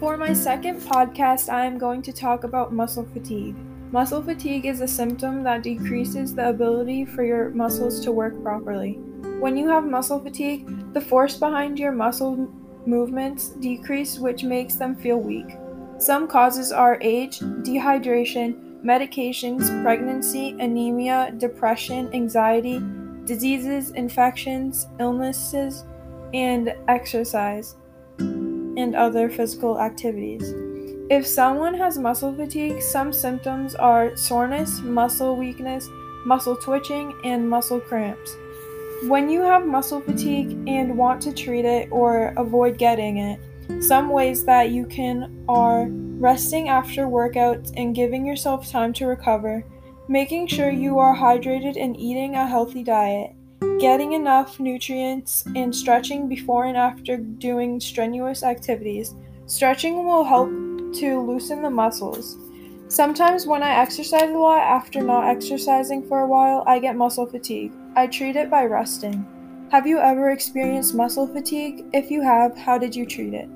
For my second podcast, I am going to talk about muscle fatigue. Muscle fatigue is a symptom that decreases the ability for your muscles to work properly. When you have muscle fatigue, the force behind your muscle movements decrease, which makes them feel weak. Some causes are age, dehydration, medications, pregnancy, anemia, depression, anxiety, diseases, infections, illnesses, and exercise and other physical activities. If someone has muscle fatigue, some symptoms are soreness, muscle weakness, muscle twitching, and muscle cramps. When you have muscle fatigue and want to treat it or avoid getting it, some ways that you can are resting after workouts and giving yourself time to recover, making sure you are hydrated and eating a healthy diet, getting enough nutrients, and stretching before and after doing strenuous activities. Stretching will help to loosen the muscles. Sometimes, when I exercise a lot after not exercising for a while, I get muscle fatigue. I treat it by resting. Have you ever experienced muscle fatigue? If you have, how did you treat it?